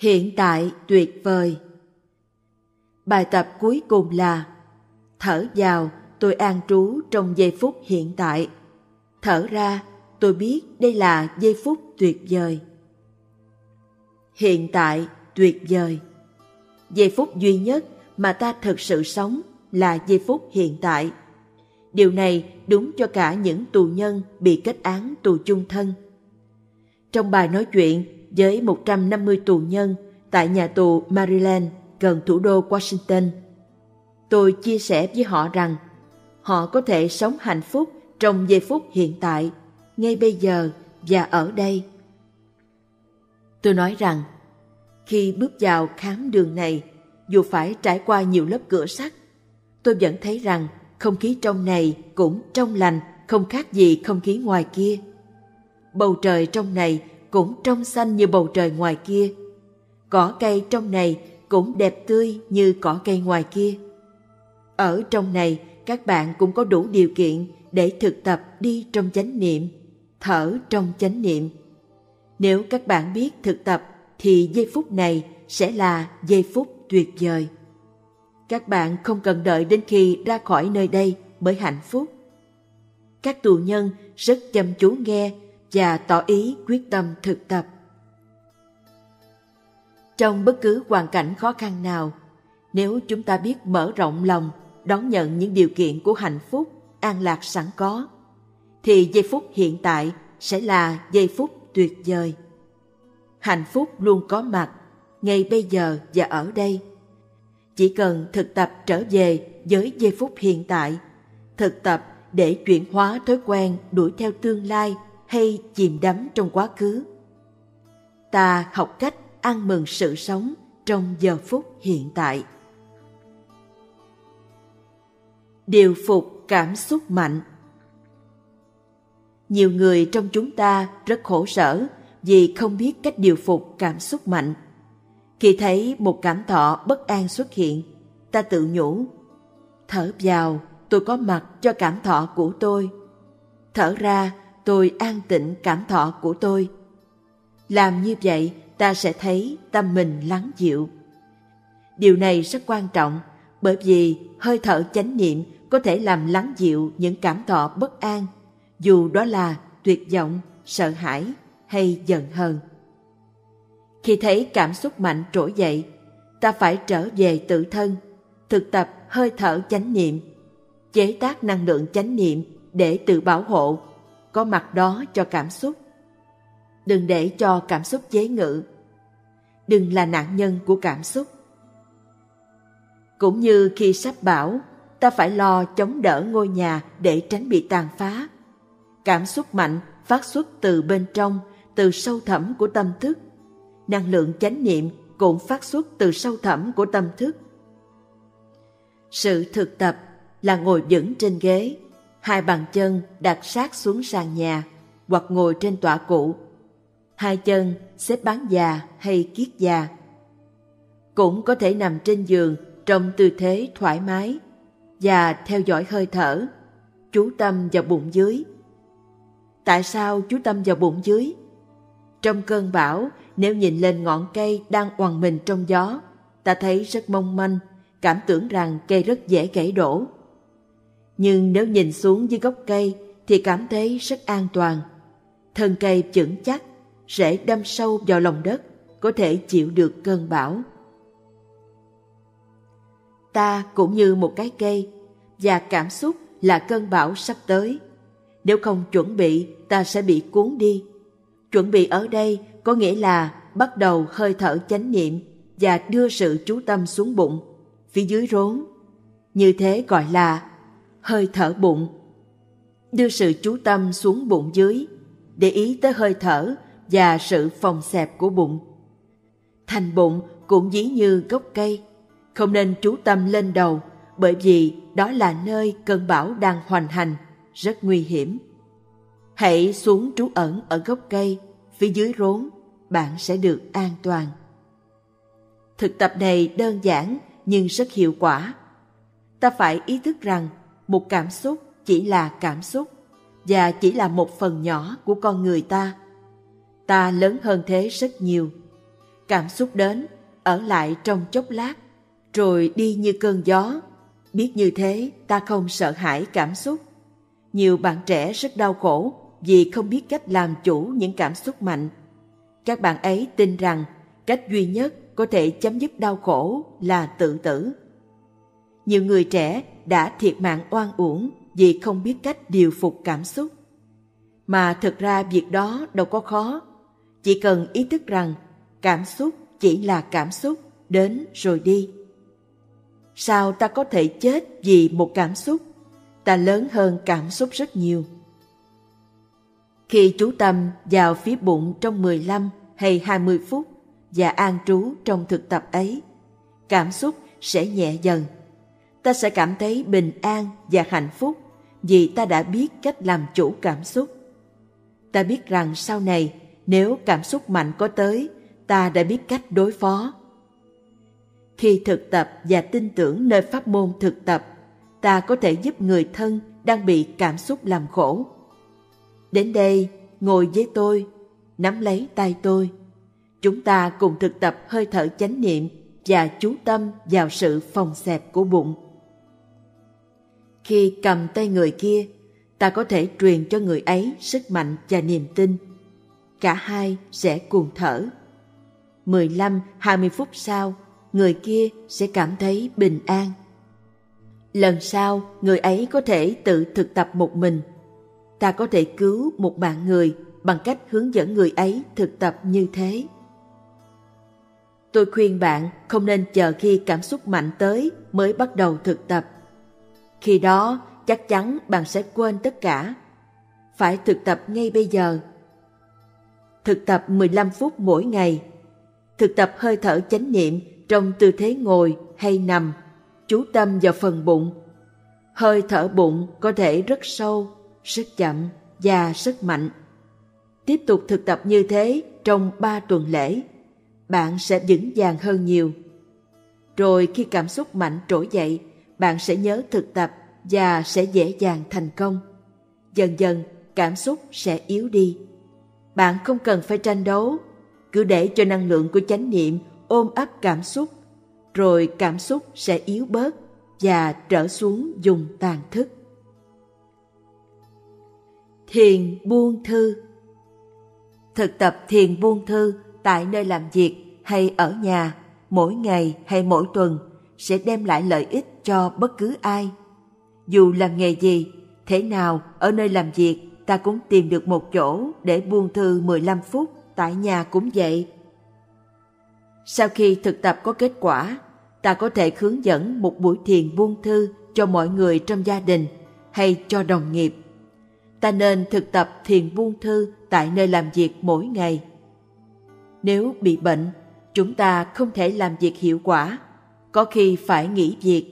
Hiện tại tuyệt vời. Bài tập cuối cùng là Thở vào, tôi an trú trong giây phút hiện tại. Thở ra, tôi biết đây là giây phút tuyệt vời. Hiện tại tuyệt vời. Giây phút duy nhất mà ta thực sự sống là giây phút hiện tại. Điều này đúng cho cả những tù nhân bị kết án tù chung thân. Trong bài nói chuyện với 150 tù nhân tại nhà tù Maryland gần thủ đô Washington, tôi chia sẻ với họ rằng họ có thể sống hạnh phúc trong giây phút hiện tại, ngay bây giờ và ở đây. Tôi nói rằng, khi bước vào khám đường này, dù phải trải qua nhiều lớp cửa sắt, tôi vẫn thấy rằng không khí trong này cũng trong lành, không khác gì không khí ngoài kia. Bầu trời trong này cũng trong xanh như bầu trời ngoài kia. Cỏ cây trong này cũng đẹp tươi như cỏ cây ngoài kia. Ở trong này, các bạn cũng có đủ điều kiện để thực tập đi trong chánh niệm, thở trong chánh niệm. Nếu các bạn biết thực tập thì giây phút này sẽ là giây phút tuyệt vời. Các bạn không cần đợi đến khi ra khỏi nơi đây mới hạnh phúc. Các tù nhân rất chăm chú nghe và tỏ ý quyết tâm thực tập. Trong bất cứ hoàn cảnh khó khăn nào, nếu chúng ta biết mở rộng lòng, đón nhận những điều kiện của hạnh phúc, an lạc sẵn có, thì giây phút hiện tại sẽ là giây phút tuyệt vời. Hạnh phúc luôn có mặt, ngay bây giờ và ở đây. Chỉ cần thực tập trở về với giây phút hiện tại, thực tập để chuyển hóa thói quen đuổi theo tương lai hay chìm đắm trong quá khứ. Ta học cách ăn mừng sự sống trong giờ phút hiện tại. Điều phục cảm xúc mạnh Nhiều người trong chúng ta rất khổ sở vì không biết cách điều phục cảm xúc mạnh. Khi thấy một cảm thọ bất an xuất hiện, ta tự nhủ, thở vào, tôi có mặt cho cảm thọ của tôi. Thở ra, tôi an tịnh cảm thọ của tôi. Làm như vậy, ta sẽ thấy tâm mình lắng dịu. Điều này rất quan trọng bởi vì hơi thở chánh niệm có thể làm lắng dịu những cảm thọ bất an, dù đó là tuyệt vọng, sợ hãi hay giận hờn. Khi thấy cảm xúc mạnh trỗi dậy, ta phải trở về tự thân, thực tập hơi thở chánh niệm, chế tác năng lượng chánh niệm để tự bảo hộ, có mặt đó cho cảm xúc. Đừng để cho cảm xúc chế ngự. Đừng là nạn nhân của cảm xúc. Cũng như khi sắp bão, ta phải lo chống đỡ ngôi nhà để tránh bị tàn phá. Cảm xúc mạnh phát xuất từ bên trong, từ sâu thẳm của tâm thức. Năng lượng chánh niệm cũng phát xuất từ sâu thẳm của tâm thức. Sự thực tập là ngồi vững trên ghế, hai bàn chân đặt sát xuống sàn nhà hoặc ngồi trên tọa cụ. Hai chân xếp bán già hay kiết già. Cũng có thể nằm trên giường trong tư thế thoải mái và theo dõi hơi thở, chú tâm vào bụng dưới. Tại sao chú tâm vào bụng dưới? Trong cơn bão, nếu nhìn lên ngọn cây đang oằn mình trong gió, ta thấy rất mong manh, cảm tưởng rằng cây rất dễ gãy đổ. Nhưng nếu nhìn xuống dưới gốc cây thì cảm thấy rất an toàn. Thân cây vững chắc, rễ đâm sâu vào lòng đất, có thể chịu được cơn bão. Ta cũng như một cái cây, và cảm xúc là cơn bão sắp tới. Nếu không chuẩn bị, ta sẽ bị cuốn đi. Chuẩn bị ở đây có nghĩa là bắt đầu hơi thở chánh niệm và đưa sự chú tâm xuống bụng, phía dưới rốn. Như thế gọi là hơi thở bụng. Đưa sự chú tâm xuống bụng dưới, để ý tới hơi thở và sự phòng xẹp của bụng. Thành bụng cũng dí như gốc cây, không nên chú tâm lên đầu bởi vì đó là nơi cơn bão đang hoành hành, rất nguy hiểm. Hãy xuống trú ẩn ở gốc cây, phía dưới rốn, bạn sẽ được an toàn. Thực tập này đơn giản nhưng rất hiệu quả. Ta phải ý thức rằng một cảm xúc chỉ là cảm xúc và chỉ là một phần nhỏ của con người ta. Ta lớn hơn thế rất nhiều. cảm xúc đến, ở lại trong chốc lát, rồi đi như cơn gió. Biết như thế, ta không sợ hãi cảm xúc. Nhiều bạn trẻ rất đau khổ vì không biết cách làm chủ những cảm xúc mạnh. Các bạn ấy tin rằng cách duy nhất có thể chấm dứt đau khổ là tự tử. Nhiều người trẻ đã thiệt mạng oan uổng vì không biết cách điều phục cảm xúc. Mà thực ra việc đó đâu có khó, chỉ cần ý thức rằng cảm xúc chỉ là cảm xúc, đến rồi đi. Sao ta có thể chết vì một cảm xúc? Ta lớn hơn cảm xúc rất nhiều. Khi chú tâm vào phía bụng trong 15 hay 20 phút và an trú trong thực tập ấy, cảm xúc sẽ nhẹ dần. Ta sẽ cảm thấy bình an và hạnh phúc vì ta đã biết cách làm chủ cảm xúc. Ta biết rằng sau này nếu cảm xúc mạnh có tới, ta đã biết cách đối phó. Khi thực tập và tin tưởng nơi pháp môn thực tập, ta có thể giúp người thân đang bị cảm xúc làm khổ. Đến đây, ngồi với tôi, nắm lấy tay tôi. Chúng ta cùng thực tập hơi thở chánh niệm và chú tâm vào sự phòng xẹp của bụng. Khi cầm tay người kia, ta có thể truyền cho người ấy sức mạnh và niềm tin. Cả hai sẽ cùng thở. 15-20 phút sau, người kia sẽ cảm thấy bình an. Lần sau, người ấy có thể tự thực tập một mình. Ta có thể cứu một bạn người bằng cách hướng dẫn người ấy thực tập như thế. Tôi khuyên bạn không nên chờ khi cảm xúc mạnh tới mới bắt đầu thực tập. Khi đó, chắc chắn bạn sẽ quên tất cả. Phải thực tập ngay bây giờ. Thực tập 15 phút mỗi ngày. Thực tập hơi thở chánh niệm trong tư thế ngồi hay nằm, chú tâm vào phần bụng. Hơi thở bụng có thể rất sâu, rất chậm và rất mạnh. Tiếp tục thực tập như thế trong 3 tuần lễ, bạn sẽ vững vàng hơn nhiều. Rồi khi cảm xúc mạnh trỗi dậy, bạn sẽ nhớ thực tập và sẽ dễ dàng thành công. Dần dần, cảm xúc sẽ yếu đi. Bạn không cần phải tranh đấu, cứ để cho năng lượng của chánh niệm ôm ấp cảm xúc, rồi cảm xúc sẽ yếu bớt và trở xuống dùng tàn thức. Thiền buông thư Thực tập thiền buông thư tại nơi làm việc hay ở nhà, mỗi ngày hay mỗi tuần sẽ đem lại lợi ích cho bất cứ ai. Dù làm nghề gì, thế nào ở nơi làm việc ta cũng tìm được một chỗ để buông thư 15 phút, tại nhà cũng vậy. Sau khi thực tập có kết quả, ta có thể hướng dẫn một buổi thiền buông thư cho mọi người trong gia đình hay cho đồng nghiệp. Ta nên thực tập thiền buông thư tại nơi làm việc mỗi ngày. Nếu bị bệnh, chúng ta không thể làm việc hiệu quả, có khi phải nghỉ việc.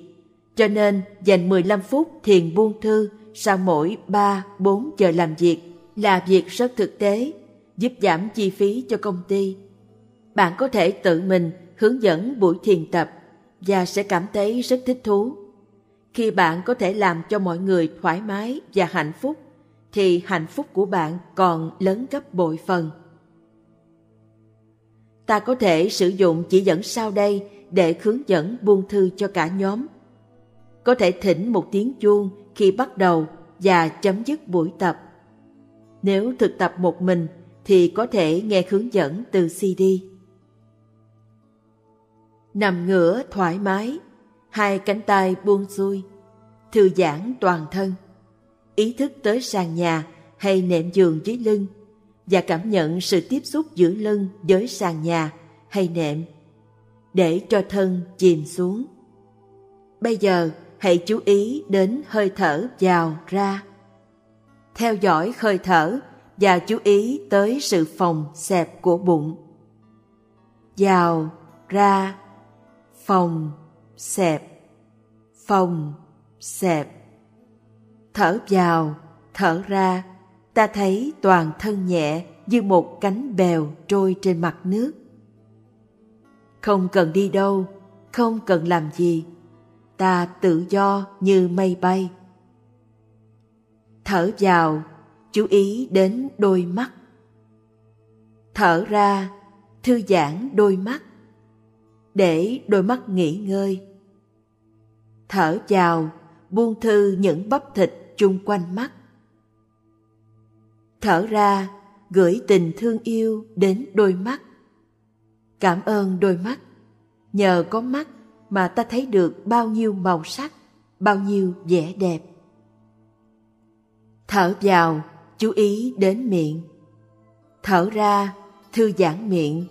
Cho nên dành 15 phút thiền buông thư sau mỗi 3-4 giờ làm việc là việc rất thực tế, giúp giảm chi phí cho công ty. Bạn có thể tự mình hướng dẫn buổi thiền tập và sẽ cảm thấy rất thích thú. Khi bạn có thể làm cho mọi người thoải mái và hạnh phúc, thì hạnh phúc của bạn còn lớn gấp bội phần. Ta có thể sử dụng chỉ dẫn sau đây để hướng dẫn buông thư cho cả nhóm. Có thể thỉnh một tiếng chuông khi bắt đầu và chấm dứt buổi tập. Nếu thực tập một mình thì có thể nghe hướng dẫn từ CD. Nằm ngửa thoải mái, hai cánh tay buông xuôi, thư giãn toàn thân. Ý thức tới sàn nhà hay nệm giường dưới lưng và cảm nhận sự tiếp xúc giữa lưng với sàn nhà hay nệm để cho thân chìm xuống. Bây giờ hãy chú ý đến hơi thở vào ra. Theo dõi hơi thở và chú ý tới sự phòng xẹp của bụng. Vào, ra, phòng, xẹp, phòng, xẹp. Thở vào, thở ra, ta thấy toàn thân nhẹ như một cánh bèo trôi trên mặt nước. Không cần đi đâu, không cần làm gì, ta tự do như mây bay. Thở vào, chú ý đến đôi mắt. Thở ra, thư giãn đôi mắt. Để đôi mắt nghỉ ngơi. Thở vào buông thư những bắp thịt chung quanh mắt. Thở ra gửi tình thương yêu đến đôi mắt cảm ơn đôi mắt. Nhờ có mắt mà ta thấy được bao nhiêu màu sắc, bao nhiêu vẻ đẹp. Thở vào, chú ý đến miệng. Thở ra, thư giãn miệng.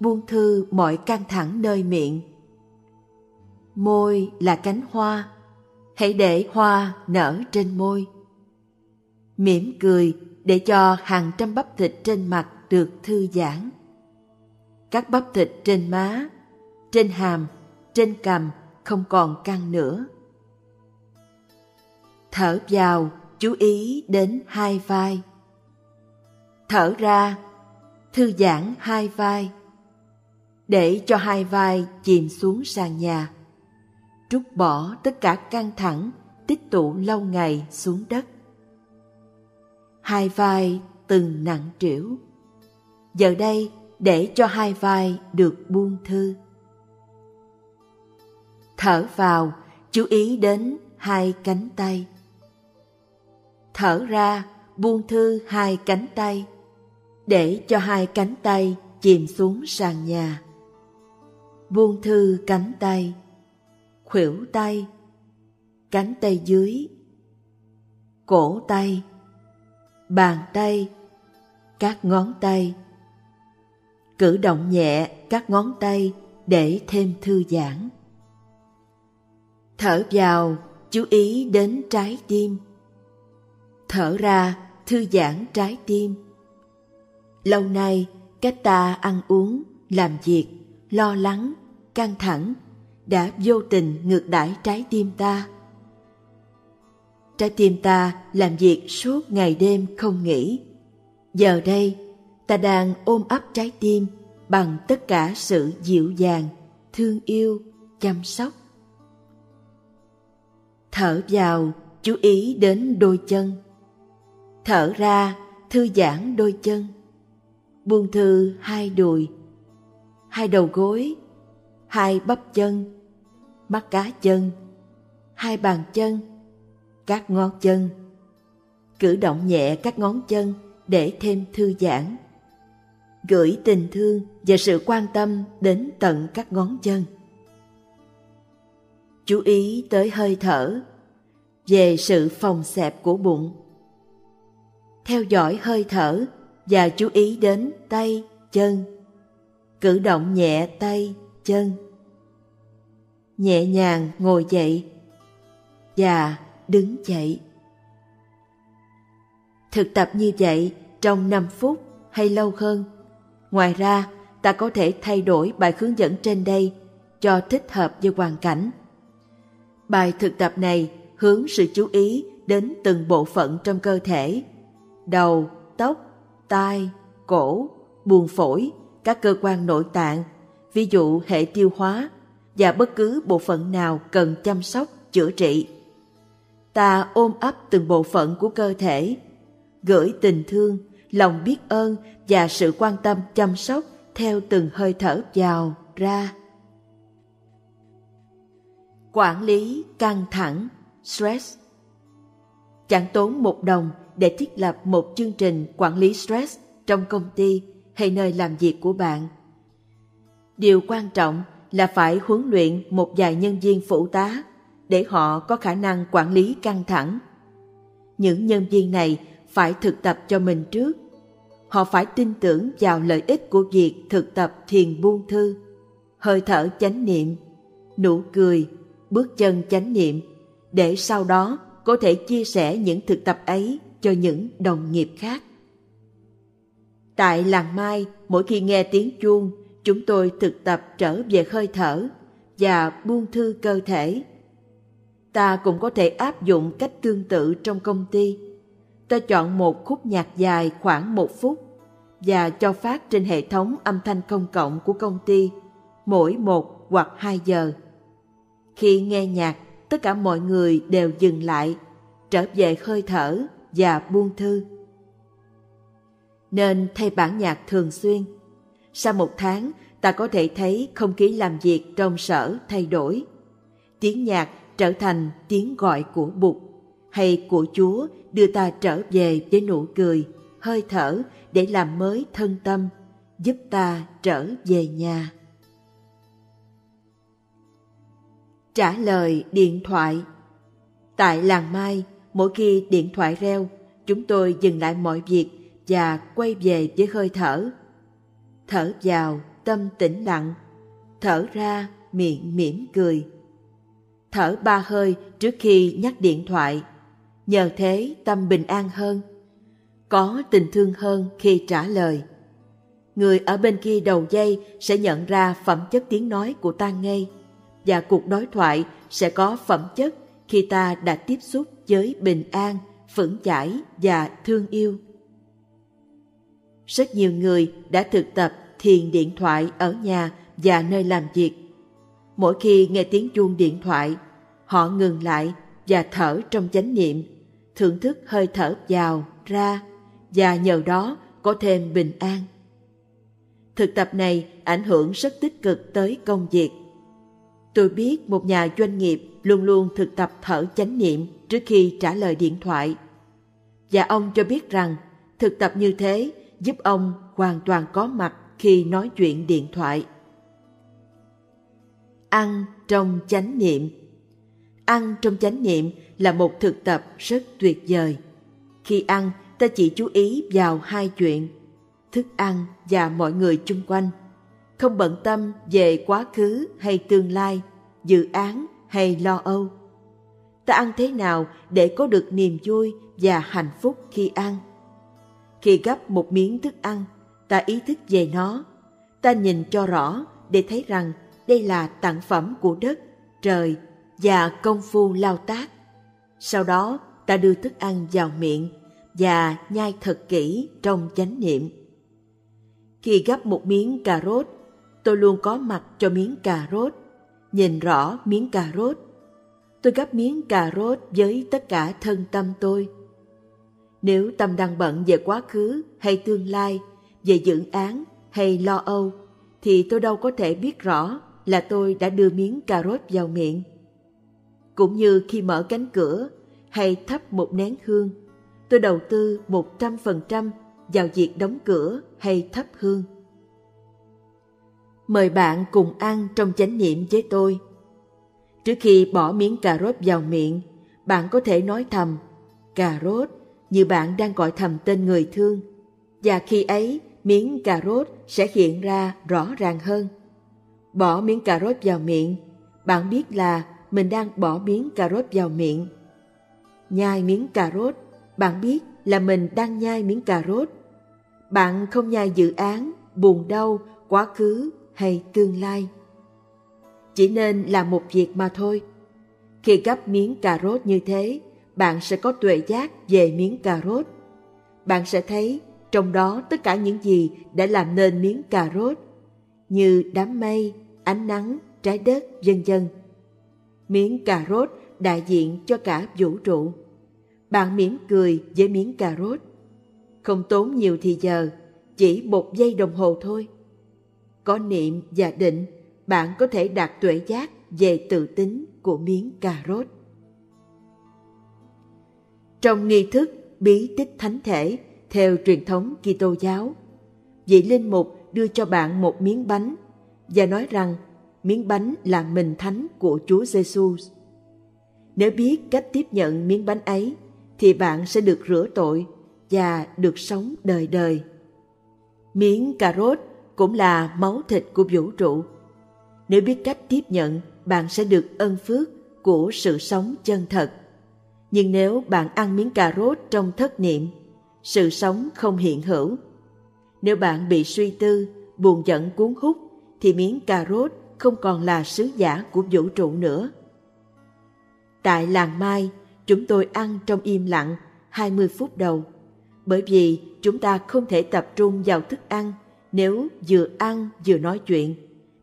Buông thư mọi căng thẳng nơi miệng. Môi là cánh hoa. Hãy để hoa nở trên môi. Mỉm cười để cho hàng trăm bắp thịt trên mặt được thư giãn các bắp thịt trên má, trên hàm, trên cằm không còn căng nữa. Thở vào, chú ý đến hai vai. Thở ra, thư giãn hai vai. Để cho hai vai chìm xuống sàn nhà. Trút bỏ tất cả căng thẳng, tích tụ lâu ngày xuống đất. Hai vai từng nặng trĩu. Giờ đây để cho hai vai được buông thư thở vào, chú ý đến hai cánh tay. Thở ra, buông thư hai cánh tay, để cho hai cánh tay chìm xuống sàn nhà. Buông thư cánh tay, khuỷu tay, cánh tay dưới, cổ tay, bàn tay, các ngón tay cử động nhẹ các ngón tay để thêm thư giãn. Thở vào, chú ý đến trái tim. Thở ra, thư giãn trái tim. Lâu nay cách ta ăn uống, làm việc, lo lắng, căng thẳng đã vô tình ngược đãi trái tim ta. Trái tim ta làm việc suốt ngày đêm không nghỉ. Giờ đây ta đang ôm ấp trái tim bằng tất cả sự dịu dàng, thương yêu, chăm sóc. Thở vào, chú ý đến đôi chân. Thở ra, thư giãn đôi chân. Buông thư hai đùi, hai đầu gối, hai bắp chân, mắt cá chân, hai bàn chân, các ngón chân. Cử động nhẹ các ngón chân để thêm thư giãn gửi tình thương và sự quan tâm đến tận các ngón chân. Chú ý tới hơi thở về sự phòng xẹp của bụng. Theo dõi hơi thở và chú ý đến tay, chân. Cử động nhẹ tay, chân. Nhẹ nhàng ngồi dậy và đứng dậy. Thực tập như vậy trong 5 phút hay lâu hơn? Ngoài ra, ta có thể thay đổi bài hướng dẫn trên đây cho thích hợp với hoàn cảnh. Bài thực tập này hướng sự chú ý đến từng bộ phận trong cơ thể, đầu, tóc, tai, cổ, buồng phổi, các cơ quan nội tạng, ví dụ hệ tiêu hóa và bất cứ bộ phận nào cần chăm sóc, chữa trị. Ta ôm ấp từng bộ phận của cơ thể, gửi tình thương lòng biết ơn và sự quan tâm chăm sóc theo từng hơi thở vào ra. Quản lý căng thẳng, stress. Chẳng tốn một đồng để thiết lập một chương trình quản lý stress trong công ty hay nơi làm việc của bạn. Điều quan trọng là phải huấn luyện một vài nhân viên phụ tá để họ có khả năng quản lý căng thẳng. Những nhân viên này phải thực tập cho mình trước. Họ phải tin tưởng vào lợi ích của việc thực tập thiền buông thư. Hơi thở chánh niệm, nụ cười, bước chân chánh niệm để sau đó có thể chia sẻ những thực tập ấy cho những đồng nghiệp khác. Tại làng mai, mỗi khi nghe tiếng chuông, chúng tôi thực tập trở về hơi thở và buông thư cơ thể. Ta cũng có thể áp dụng cách tương tự trong công ty ta chọn một khúc nhạc dài khoảng một phút và cho phát trên hệ thống âm thanh công cộng của công ty mỗi một hoặc hai giờ. Khi nghe nhạc, tất cả mọi người đều dừng lại, trở về hơi thở và buông thư. Nên thay bản nhạc thường xuyên, Sau một tháng, ta có thể thấy không khí làm việc trong sở thay đổi. Tiếng nhạc trở thành tiếng gọi của Bụt hay của Chúa đưa ta trở về với nụ cười, hơi thở để làm mới thân tâm, giúp ta trở về nhà. Trả lời điện thoại Tại làng Mai, mỗi khi điện thoại reo, chúng tôi dừng lại mọi việc và quay về với hơi thở. Thở vào, tâm tĩnh lặng. Thở ra, miệng mỉm cười. Thở ba hơi trước khi nhắc điện thoại. Nhờ thế tâm bình an hơn. Có tình thương hơn khi trả lời. Người ở bên kia đầu dây sẽ nhận ra phẩm chất tiếng nói của ta ngay và cuộc đối thoại sẽ có phẩm chất khi ta đã tiếp xúc với bình an, vững chãi và thương yêu. Rất nhiều người đã thực tập thiền điện thoại ở nhà và nơi làm việc. Mỗi khi nghe tiếng chuông điện thoại, họ ngừng lại và thở trong chánh niệm, thưởng thức hơi thở vào, ra và nhờ đó có thêm bình an. Thực tập này ảnh hưởng rất tích cực tới công việc. Tôi biết một nhà doanh nghiệp luôn luôn thực tập thở chánh niệm trước khi trả lời điện thoại. Và ông cho biết rằng thực tập như thế giúp ông hoàn toàn có mặt khi nói chuyện điện thoại. Ăn trong chánh niệm Ăn trong chánh niệm là một thực tập rất tuyệt vời. Khi ăn, ta chỉ chú ý vào hai chuyện, thức ăn và mọi người chung quanh. Không bận tâm về quá khứ hay tương lai, dự án hay lo âu. Ta ăn thế nào để có được niềm vui và hạnh phúc khi ăn? Khi gấp một miếng thức ăn, ta ý thức về nó. Ta nhìn cho rõ để thấy rằng đây là tặng phẩm của đất, trời và công phu lao tác. Sau đó, ta đưa thức ăn vào miệng và nhai thật kỹ trong chánh niệm. Khi gấp một miếng cà rốt, tôi luôn có mặt cho miếng cà rốt, nhìn rõ miếng cà rốt. Tôi gấp miếng cà rốt với tất cả thân tâm tôi. Nếu tâm đang bận về quá khứ hay tương lai, về dự án hay lo âu, thì tôi đâu có thể biết rõ là tôi đã đưa miếng cà rốt vào miệng. Cũng như khi mở cánh cửa hay thắp một nén hương, tôi đầu tư một trăm phần trăm vào việc đóng cửa hay thắp hương. Mời bạn cùng ăn trong chánh niệm với tôi. Trước khi bỏ miếng cà rốt vào miệng, bạn có thể nói thầm cà rốt như bạn đang gọi thầm tên người thương. Và khi ấy, miếng cà rốt sẽ hiện ra rõ ràng hơn. Bỏ miếng cà rốt vào miệng, bạn biết là mình đang bỏ miếng cà rốt vào miệng. Nhai miếng cà rốt, bạn biết là mình đang nhai miếng cà rốt. Bạn không nhai dự án, buồn đau, quá khứ hay tương lai. Chỉ nên làm một việc mà thôi. Khi gấp miếng cà rốt như thế, bạn sẽ có tuệ giác về miếng cà rốt. Bạn sẽ thấy trong đó tất cả những gì đã làm nên miếng cà rốt, như đám mây, ánh nắng, trái đất, vân vân. Miếng cà rốt đại diện cho cả vũ trụ. Bạn mỉm cười với miếng cà rốt. Không tốn nhiều thì giờ, chỉ một giây đồng hồ thôi. Có niệm và định, bạn có thể đạt tuệ giác về tự tính của miếng cà rốt. Trong nghi thức bí tích thánh thể theo truyền thống Kitô giáo, vị linh mục đưa cho bạn một miếng bánh và nói rằng miếng bánh là mình thánh của Chúa Giêsu. Nếu biết cách tiếp nhận miếng bánh ấy, thì bạn sẽ được rửa tội và được sống đời đời. Miếng cà rốt cũng là máu thịt của vũ trụ. Nếu biết cách tiếp nhận, bạn sẽ được ân phước của sự sống chân thật. Nhưng nếu bạn ăn miếng cà rốt trong thất niệm, sự sống không hiện hữu. Nếu bạn bị suy tư, buồn giận cuốn hút, thì miếng cà rốt không còn là sứ giả của vũ trụ nữa. Tại làng Mai, chúng tôi ăn trong im lặng 20 phút đầu, bởi vì chúng ta không thể tập trung vào thức ăn nếu vừa ăn vừa nói chuyện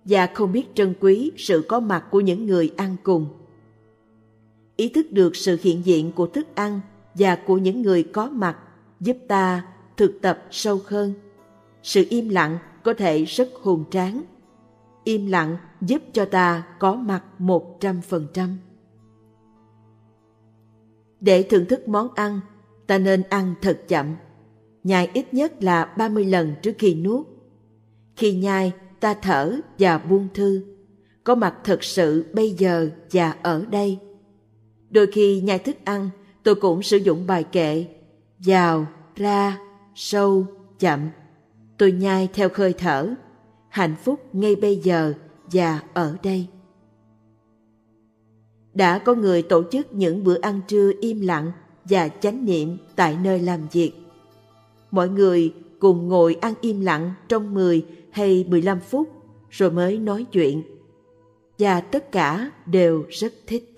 và không biết trân quý sự có mặt của những người ăn cùng. Ý thức được sự hiện diện của thức ăn và của những người có mặt giúp ta thực tập sâu hơn. Sự im lặng có thể rất hùng tráng. Im lặng giúp cho ta có mặt một trăm phần trăm. Để thưởng thức món ăn, ta nên ăn thật chậm, nhai ít nhất là 30 lần trước khi nuốt. Khi nhai, ta thở và buông thư, có mặt thật sự bây giờ và ở đây. Đôi khi nhai thức ăn, tôi cũng sử dụng bài kệ vào, ra, sâu, chậm. Tôi nhai theo khơi thở, hạnh phúc ngay bây giờ và ở đây. Đã có người tổ chức những bữa ăn trưa im lặng và chánh niệm tại nơi làm việc. Mọi người cùng ngồi ăn im lặng trong 10 hay 15 phút rồi mới nói chuyện. Và tất cả đều rất thích.